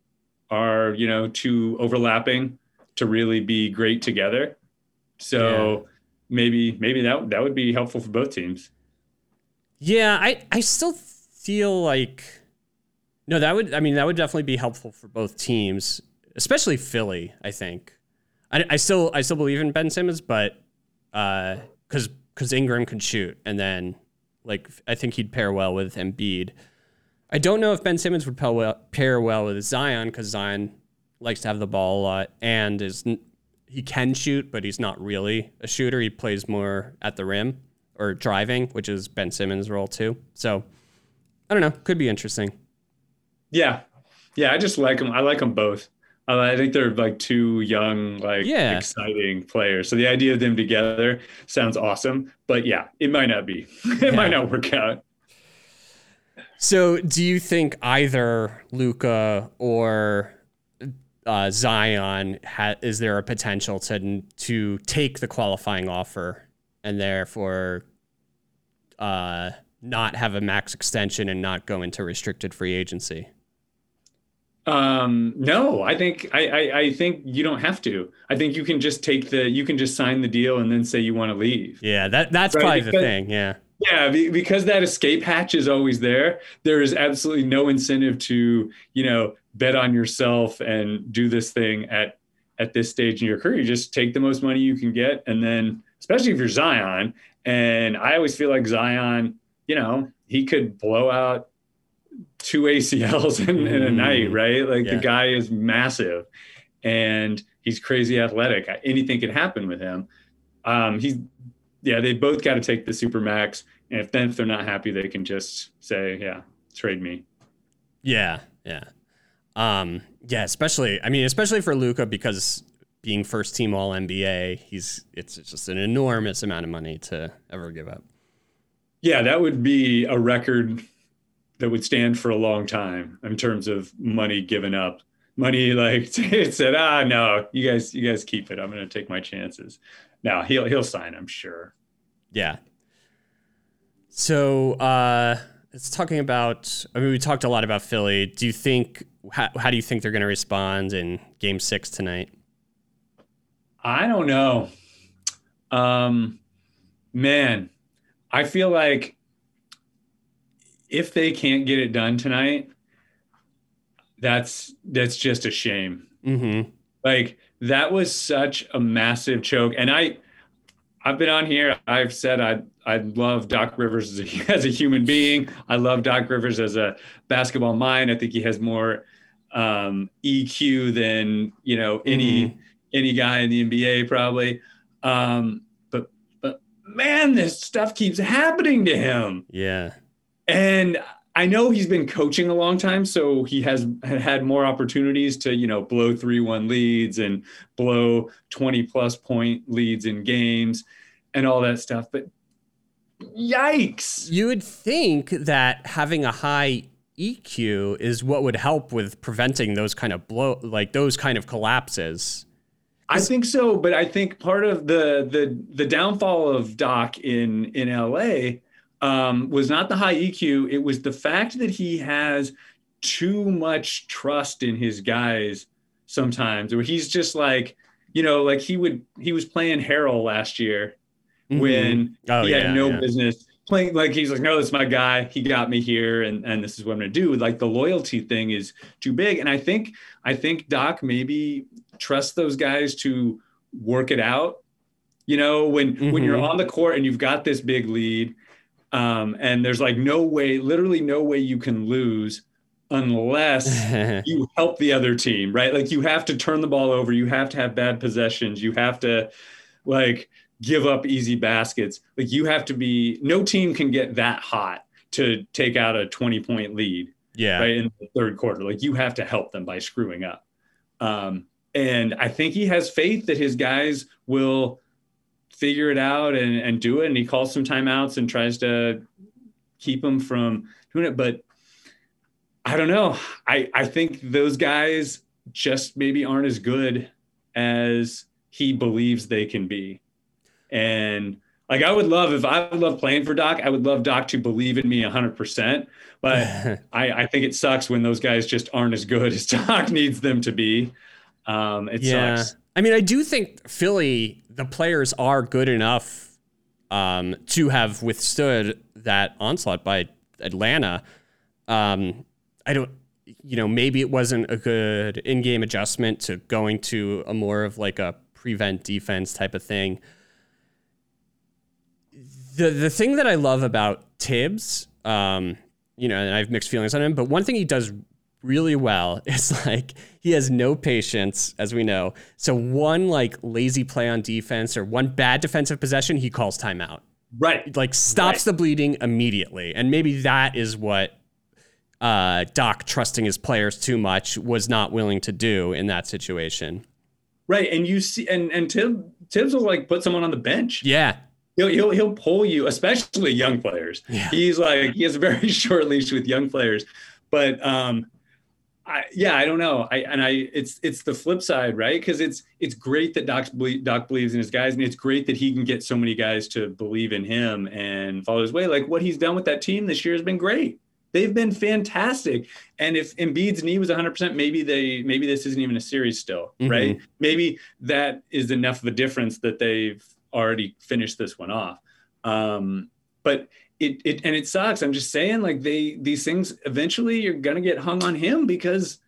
are you know too overlapping to really be great together. So yeah. maybe maybe that that would be helpful for both teams. Yeah, I I still feel like no, that would I mean that would definitely be helpful for both teams, especially Philly. I think. I, I still I still believe in Ben Simmons, but because uh, because Ingram can shoot, and then like I think he'd pair well with Embiid. I don't know if Ben Simmons would pair well, pair well with Zion because Zion likes to have the ball a lot and is he can shoot, but he's not really a shooter. He plays more at the rim or driving, which is Ben Simmons' role too. So I don't know, could be interesting. Yeah, yeah, I just like them. I like them both. I think they're like two young, like yeah. exciting players. So the idea of them together sounds awesome. But yeah, it might not be. it yeah. might not work out. So do you think either Luka or uh, Zion ha- is there a potential to to take the qualifying offer and therefore uh, not have a max extension and not go into restricted free agency? Um, no, I think I, I, I think you don't have to. I think you can just take the you can just sign the deal and then say you want to leave. Yeah, that that's right? probably because, the thing. Yeah. Yeah, because that escape hatch is always there. There is absolutely no incentive to you know bet on yourself and do this thing at at this stage in your career. You just take the most money you can get, and then especially if you're Zion. And I always feel like Zion, you know, he could blow out two ACLs in, in a night, right? Like yeah. the guy is massive and he's crazy athletic. Anything can happen with him. Um, he's, yeah, they both got to take the super max. And if then if they're not happy, they can just say, yeah, trade me. Yeah. Yeah. Um, yeah, especially, I mean, especially for Luka because being first team all NBA, he's, it's just an enormous amount of money to ever give up. Yeah, that would be a record that would stand for a long time in terms of money given up. Money like it said, ah, no, you guys, you guys keep it. I'm going to take my chances. Now he'll he'll sign, I'm sure. Yeah. So uh, it's talking about. I mean, we talked a lot about Philly. Do you think? How, how do you think they're going to respond in Game Six tonight? I don't know. Um, man, I feel like if they can't get it done tonight, that's that's just a shame. Mm-hmm. Like that was such a massive choke, and I, I've been on here. I've said I I love Doc Rivers as a, as a human being. I love Doc Rivers as a basketball mind. I think he has more um, EQ than you know any mm-hmm. any guy in the NBA probably. Um, but but man, this stuff keeps happening to him. Yeah. And I know he's been coaching a long time, so he has had more opportunities to, you know, blow 3 1 leads and blow 20 plus point leads in games and all that stuff. But yikes. You would think that having a high EQ is what would help with preventing those kind of blow, like those kind of collapses. I think so, but I think part of the the the downfall of Doc in in LA um, was not the high EQ. It was the fact that he has too much trust in his guys sometimes, or he's just like, you know, like he would, he was playing Harrell last year mm-hmm. when oh, he had yeah, no yeah. business playing. Like he's like, no, that's my guy. He got me here, and and this is what I'm gonna do. Like the loyalty thing is too big, and I think I think Doc maybe trust those guys to work it out. You know, when mm-hmm. when you're mm-hmm. on the court and you've got this big lead um, and there's like no way, literally no way you can lose unless you help the other team, right? Like you have to turn the ball over, you have to have bad possessions, you have to like give up easy baskets. Like you have to be no team can get that hot to take out a 20 point lead. Yeah. Right in the third quarter. Like you have to help them by screwing up. Um, and I think he has faith that his guys will figure it out and, and do it. And he calls some timeouts and tries to keep them from doing it. But I don't know. I, I think those guys just maybe aren't as good as he believes they can be. And like I would love if I would love playing for Doc, I would love Doc to believe in me hundred percent. But I, I think it sucks when those guys just aren't as good as Doc needs them to be. Um, it yeah. sucks. I mean, I do think Philly, the players are good enough um, to have withstood that onslaught by Atlanta. Um, I don't, you know, maybe it wasn't a good in-game adjustment to going to a more of like a prevent defense type of thing. The the thing that I love about Tibbs, um, you know, and I have mixed feelings on him, but one thing he does really well. It's like he has no patience, as we know. So one like lazy play on defense or one bad defensive possession, he calls timeout. Right. Like stops right. the bleeding immediately. And maybe that is what uh, Doc trusting his players too much was not willing to do in that situation. Right, and you see, and and Tim Tibbs will like put someone on the bench. Yeah, he'll he'll he'll pull you, especially young players. Yeah. He's like he has a very short leash with young players, but um, I, yeah, I don't know. I and I it's it's the flip side, right? Because it's it's great that Doc Doc believes in his guys, and it's great that he can get so many guys to believe in him and follow his way. Like what he's done with that team this year has been great. They've been fantastic. And if Embiid's knee was 100%, maybe they maybe this isn't even a series still, mm-hmm. right? Maybe that is enough of a difference that they've already finished this one off. Um, but it, it and it sucks. I'm just saying, like they these things eventually you're gonna get hung on him because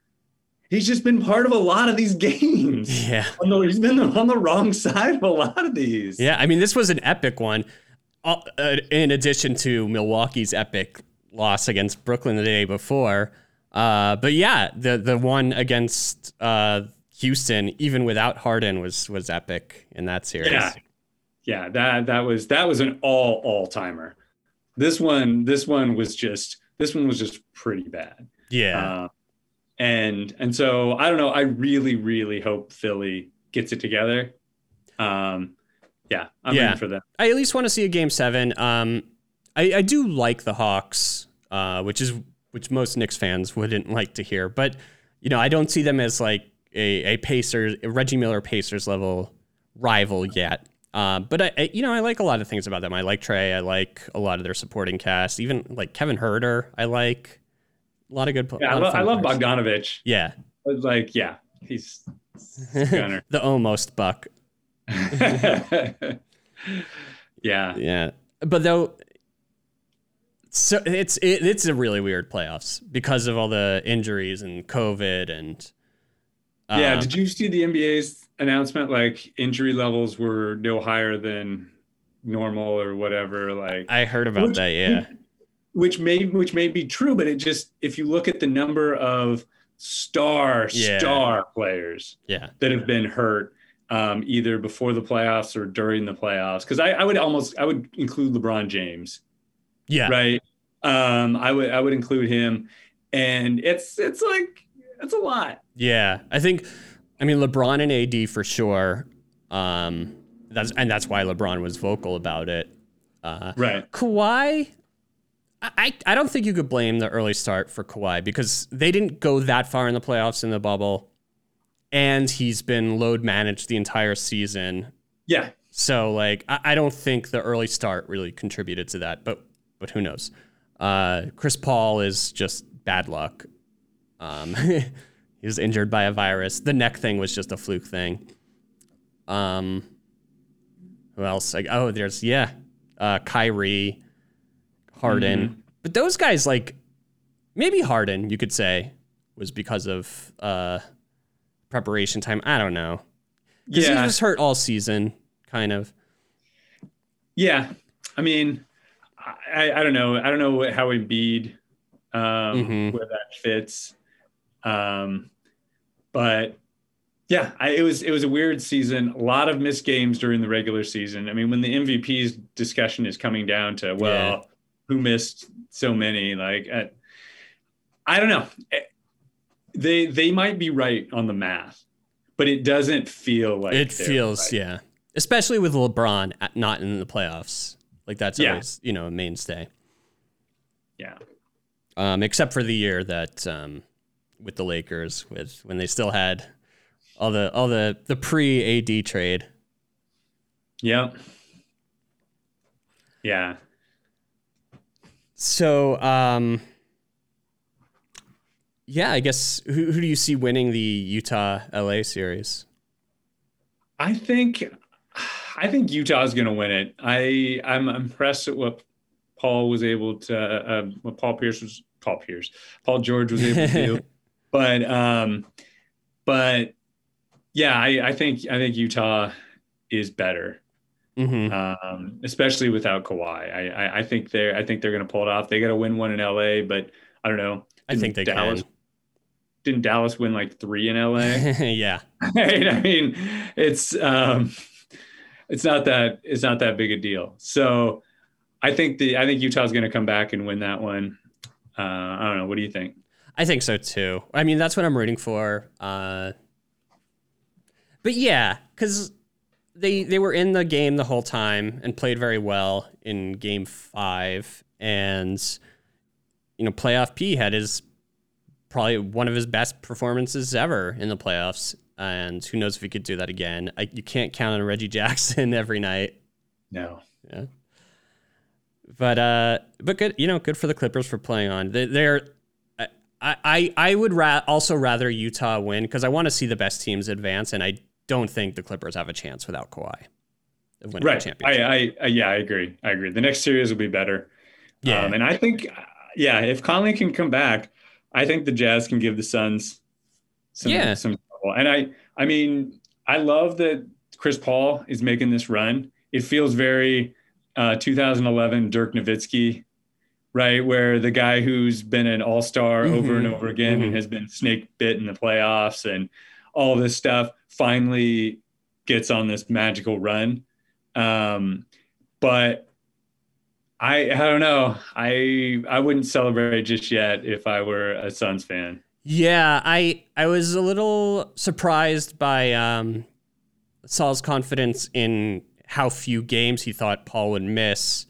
he's just been part of a lot of these games. Yeah, the, he's been on the wrong side of a lot of these. Yeah, I mean this was an epic one. Uh, uh in addition to Milwaukee's epic loss against Brooklyn the day before, uh, but yeah, the the one against uh, Houston, even without Harden, was was epic in that series. Yeah, yeah, that that was that was an all all timer. This one, this one was just this one was just pretty bad. Yeah. Uh, and and so I don't know. I really really hope Philly gets it together. Um, yeah, I'm yeah. for them. I at least want to see a game seven. Um, I, I do like the Hawks, uh, which is which most Knicks fans wouldn't like to hear, but you know I don't see them as like a, a Pacers, a Reggie Miller Pacers level rival yet. Uh, but I, I, you know, I like a lot of things about them. I like Trae. I like a lot of their supporting cast. Even like Kevin Huerter, I like a lot of good. Yeah, I, lo- I love Bogdanovich. Yeah, like yeah, he's, the almost buck. yeah, yeah, but though. So it's it, it's a really weird playoffs because of all the injuries and COVID and yeah. Um, did you see the NBA's announcement? Like injury levels were no higher than normal or whatever. Like I heard about which, that. Yeah. Which may which may be true, but it just if you look at the number of star yeah. star players yeah. that have been hurt um, either before the playoffs or during the playoffs. Because I, I would almost I would include LeBron James. Yeah. Right. Um, I would I would include him, and it's it's like it's a lot. Yeah, I think. I mean, LeBron and AD for sure. Um, that's and that's why LeBron was vocal about it. Uh, right. Kawhi. I, I don't think you could blame the early start for Kawhi because they didn't go that far in the playoffs in the bubble, and he's been load managed the entire season. Yeah. So like I, I don't think the early start really contributed to that, but but who knows? Uh, Chris Paul is just bad luck. Um, he was injured by a virus. The neck thing was just a fluke thing. Um, who else? Like, oh, there's yeah, uh, Kyrie, Harden. Mm-hmm. But those guys, like, maybe Harden, you could say, was because of uh, preparation time. I don't know. Yeah. he was hurt all season, kind of. Yeah, I mean, I, I don't know. I don't know how Embiid um, mm-hmm. where that fits. Um, but yeah, I, it was it was a weird season. A lot of missed games during the regular season. I mean, when the MVPs discussion is coming down to well, yeah. who missed so many? Like, uh, I don't know. Eh, they they might be right on the math, but it doesn't feel like it feels right. yeah. Especially with LeBron not in the playoffs, like that's yeah. always you know a mainstay. Yeah. Um, except for the year that um, with the Lakers with when they still had all the all the the pre AD trade. Yep. Yeah. So um yeah, I guess who who do you see winning the Utah LA series? I think I think Utah's going to win it. I I'm impressed at what Paul was able to uh, what Paul Pierce was Paul Pierce Paul George was able to do. but um, but yeah, I, I think I think Utah is better. Mm-hmm. Um, especially without Kawhi. I, I, I think they're I think they're gonna pull it off. They gotta win one in LA, but I don't know. I think they Dallas, can. Didn't Dallas win like three in LA? yeah. I mean, it's um it's not that it's not that big a deal. So I think the I think Utah's gonna come back and win that one. Uh, I don't know. What do you think? I think so too. I mean, that's what I'm rooting for. Uh, but yeah, because they they were in the game the whole time and played very well in Game Five, and you know, playoff P had his probably one of his best performances ever in the playoffs. And who knows if he could do that again? I, you can't count on Reggie Jackson every night. No. Yeah. But uh, but good. You know, good for the Clippers for playing on. They, they're. I, I, I would ra- also rather Utah win because I want to see the best teams advance, and I don't think the Clippers have a chance without Kawhi. Of winning the championship. Right. I, I, I, yeah, I agree. I agree. The next series will be better. Yeah. Um, and I think, yeah, if Conley can come back, I think the Jazz can give the Suns some, yeah. some trouble. And I, I mean, I love that Chris Paul is making this run. It feels very uh, 2011 Dirk Nowitzki, right? Where the guy who's been an all star mm-hmm. over and over again mm-hmm. and has been snake bit in the playoffs and all this stuff finally gets on this magical run. Um, but I I don't know. I I wouldn't celebrate just yet if I were a Suns fan. Yeah, I I was a little surprised by um, Saul's confidence in how few games he thought Paul would miss.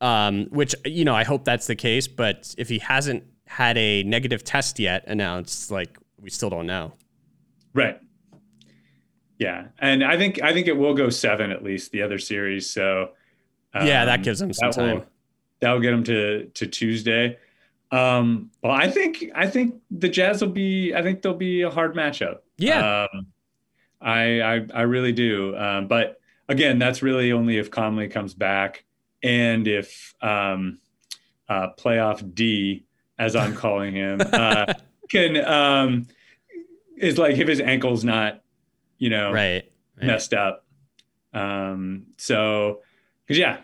Um, which you know, I hope that's the case. But if he hasn't had a negative test yet announced, like we still don't know. Right. Yeah, and I think I think it will go seven at least the other series. So um, yeah, that um, gives them some that time. Will, that will get them to to Tuesday. Um, well, I think I think the Jazz will be. I think they'll be a hard matchup. Yeah, um, I, I I really do. Um, but again, that's really only if Conley comes back and if um, uh, playoff D, as I'm calling him, uh, can um, is like if his ankle's not, you know, right, right. messed up. Um, so because yeah,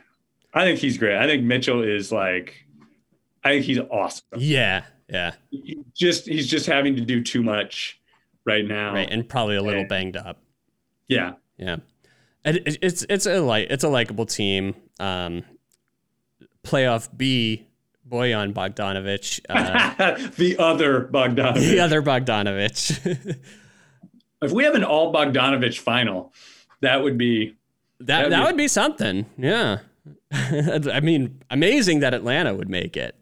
I think he's great. I think Mitchell is like, I think he's awesome. Yeah, yeah. He just he's just having to do too much right now, right, and probably a little and, banged up. Yeah, yeah. It, it's it's a like it's a likable team. Um, playoff B, Bojan Bogdanovich, Uh, the other Bogdanovich, The other Bogdanovic. if we have an all Bogdanovich final, that would be that that would be something. Yeah. I mean, amazing that Atlanta would make it.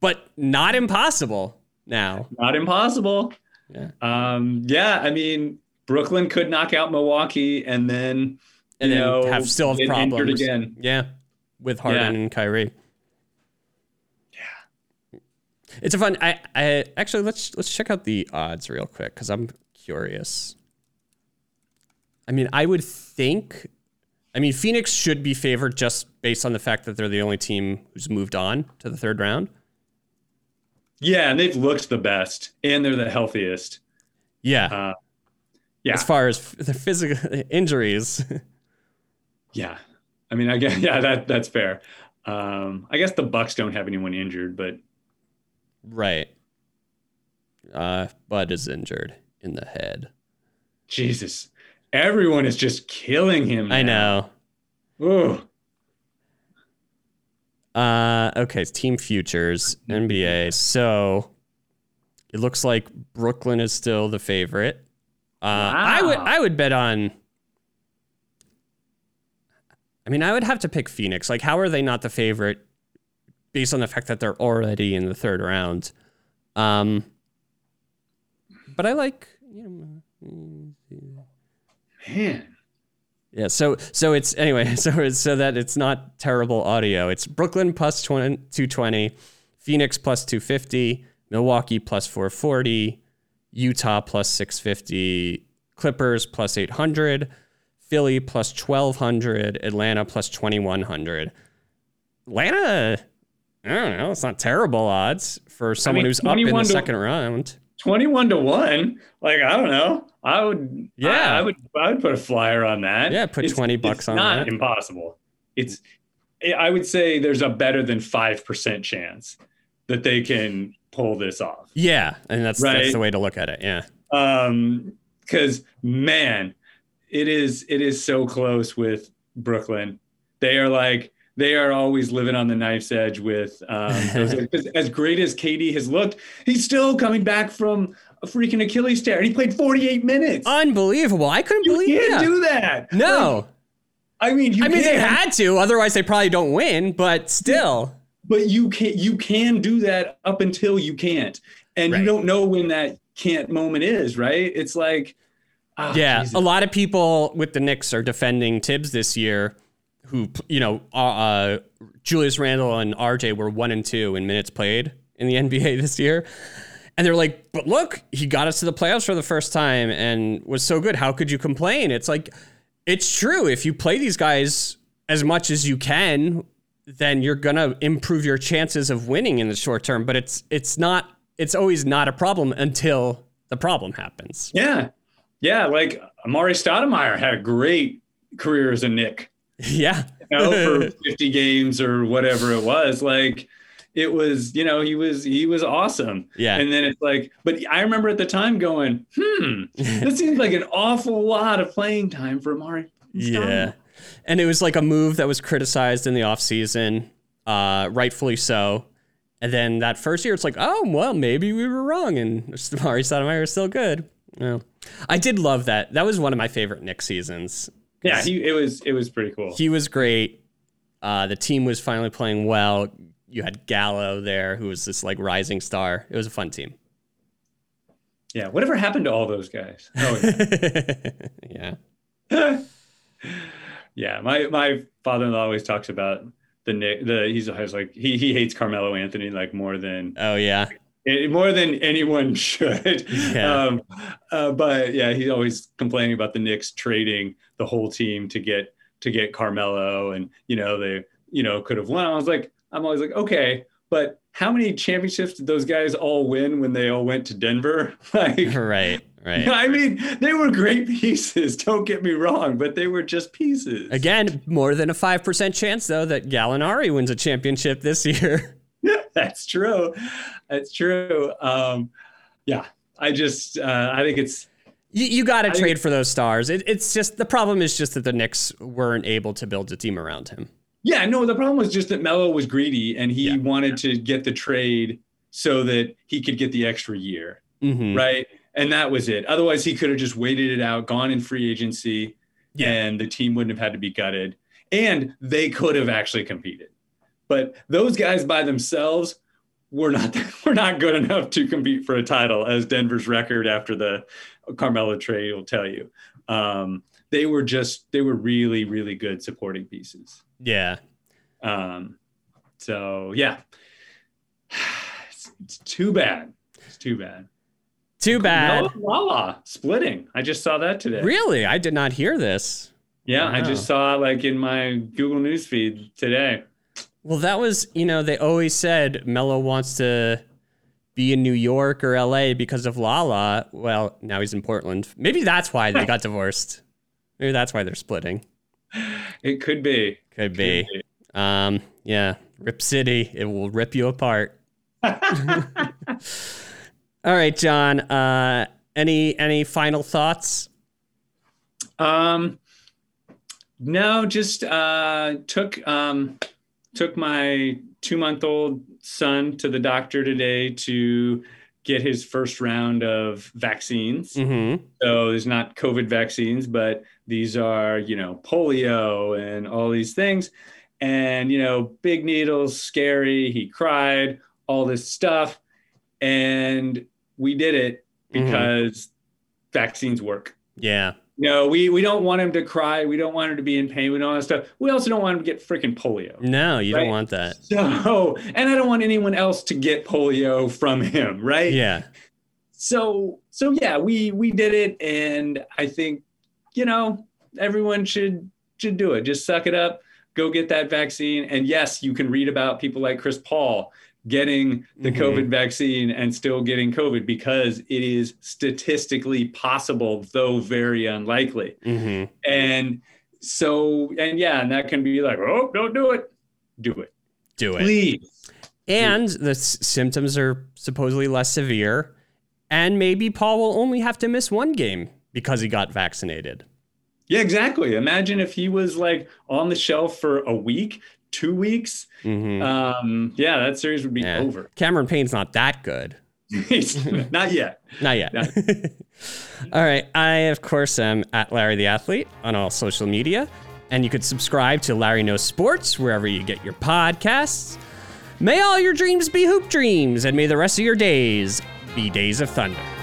but not impossible now. Not impossible. Yeah. Um, yeah, I mean, Brooklyn could knock out Milwaukee and then and then know, have still have problems again. Yeah. With Harden yeah. and Kyrie. Yeah. It's a fun I I actually let's let's check out the odds real quick cuz I'm curious. I mean, I would think. I mean, Phoenix should be favored just based on the fact that they're the only team who's moved on to the third round. Yeah, and they've looked the best, and they're the healthiest. Yeah, uh, yeah. As far as the physical injuries. yeah, I mean, I guess yeah, that that's fair. Um, I guess the Bucks don't have anyone injured, but right. Uh, Bud is injured in the head. Jesus. Everyone is just killing him. Now. I know. Ooh. Uh, okay, team futures, NBA. So it looks like Brooklyn is still the favorite. Uh, wow. I would I would bet on. I mean, I would have to pick Phoenix. Like, how are they not the favorite, based on the fact that they're already in the third round? Um, but I like you know. Man. Yeah, so so it's anyway, so it's so that it's not terrible audio. It's Brooklyn plus 20, 220, Phoenix plus 250, Milwaukee plus 440, Utah plus 650, Clippers plus 800, Philly plus 1200, Atlanta plus 2100. Atlanta, I don't know, it's not terrible odds for someone I mean, who's up in the to, second round. 21 to 1. Like, I don't know. I would, yeah, I, I, would, I would put a flyer on that. Yeah, put it's, 20 bucks on not that. impossible. It's, I would say there's a better than 5% chance that they can pull this off. Yeah. And that's, right? that's the way to look at it. Yeah. Um, cause man, it is, it is so close with Brooklyn. They are like, they are always living on the knife's edge with um, as great as KD has looked, he's still coming back from a freaking Achilles tear, and he played 48 minutes. Unbelievable! I couldn't you believe you can't that. do that. No. Like, I mean, I mean, they had to, otherwise they probably don't win. But still, but you can you can do that up until you can't, and Right. you don't know when that can't moment is. Right? It's like, ah, yeah, Jesus. a lot of people with the Knicks are defending Tibbs this year, who you know, uh, uh, Julius Randle and RJ were one and two in minutes played in the NBA this year. And they're like, but look, he got us to the playoffs for the first time and was so good. How could you complain? It's like, it's true. If you play these guys as much as you can, then you're gonna improve your chances of winning in the short term. But it's it's not. It's always not a problem until the problem happens. yeah, yeah. Like Amar'e Stoudemire had a great career as a Knick. Yeah. you know, for 50 games or whatever it was. Like it was, you know, he was he was awesome. Yeah. And then it's like, but I remember at the time going, hmm, this seems like an awful lot of playing time for Amar'e. Yeah. And it was like a move that was criticized in the offseason, uh, rightfully so. And then that first year, it's like, oh, well, maybe we were wrong. And Mari Stoudemire is still good. Well, I did love that. That was one of my favorite Knick seasons. Yeah, he, it was it was pretty cool. He was great. Uh, the team was finally playing well. You had Gallo there, who was this like rising star. It was a fun team. yeah. Whatever happened to all those guys? Oh, yeah. yeah. yeah, my my father-in-law always talks about the Knick. The he's always like he he hates Carmelo Anthony like more than Oh, yeah. More than anyone should. Yeah. Um, uh, but yeah, he's always complaining about the Knicks trading the whole team to get to get Carmelo, and you know they you know could have won. I was like, I'm always like, okay, but how many championships did those guys all win when they all went to Denver? Like, Right. Right. I mean, they were great pieces. Don't get me wrong, but they were just pieces. Again, more than a 5% chance, though, that Gallinari wins a championship this year. That's true. That's true. Um, yeah, I just uh, I think it's You, you got to trade for those stars. It, it's just the problem is just that the Knicks weren't able to build a team around him. yeah. No, the problem was just that Melo was greedy and he Yeah. wanted to get the trade so that he could get the extra year, Mm-hmm. right? And that was it. Otherwise, he could have just waited it out, gone in free agency, Yeah. and the team wouldn't have had to be gutted, and they could have actually competed. But those guys by themselves were not were not good enough to compete for a title, as Denver's record after the Carmelo trade will tell you. Um, they were just they were really really good supporting pieces. Yeah. Um, so yeah, it's, it's too bad. It's too bad. Too bad. Lala splitting. I just saw that today. Really? I did not hear this. Yeah, I just saw it like in my Google News feed today. Well, that was, you know, they always said Melo wants to be in New York or LA because of Lala. Well, now he's in Portland. Maybe that's why they got divorced. Maybe that's why they're splitting. It could be. Could be. Um, yeah. Rip City. It will rip you apart. All right, John. Uh, any any final thoughts? Um, no, just uh, took um, took my two month old son to the doctor today to get his first round of vaccines. Mm-hmm. So there's not COVID vaccines, but these are, you know, polio and all these things. And, you know, big needles, scary. He cried, all this stuff. And we did it Mhm. because vaccines work. Yeah. No, we, we don't want him to cry. We don't want him to be in pain. We don't want stuff. We also don't want him to get freaking polio. No, you Right. don't want that. So, and I don't want anyone else to get polio from him, right? Yeah. so so yeah we we did it and i think you know everyone should should do it just suck it up go get that vaccine and yes you can read about people like chris paul getting the Mhm. covid vaccine and still getting covid because it is statistically possible though very unlikely Mm-hmm. and so and yeah and that can be like oh don't do it do it Do it. please And the s- symptoms are supposedly less severe. And maybe Paul will only have to miss one game because he got vaccinated. Yeah, exactly. Imagine if he was like on the shelf for a week, two weeks, mm-hmm. um, yeah, that series would be yeah. over. Cameron Payne's not that good. not yet. Not yet. Not. all right. I, of course, am at Larry the Athlete on all social media. And you could subscribe to Larry Knows Sports wherever you get your podcasts. May all your dreams be hoop dreams, and may the rest of your days be days of thunder.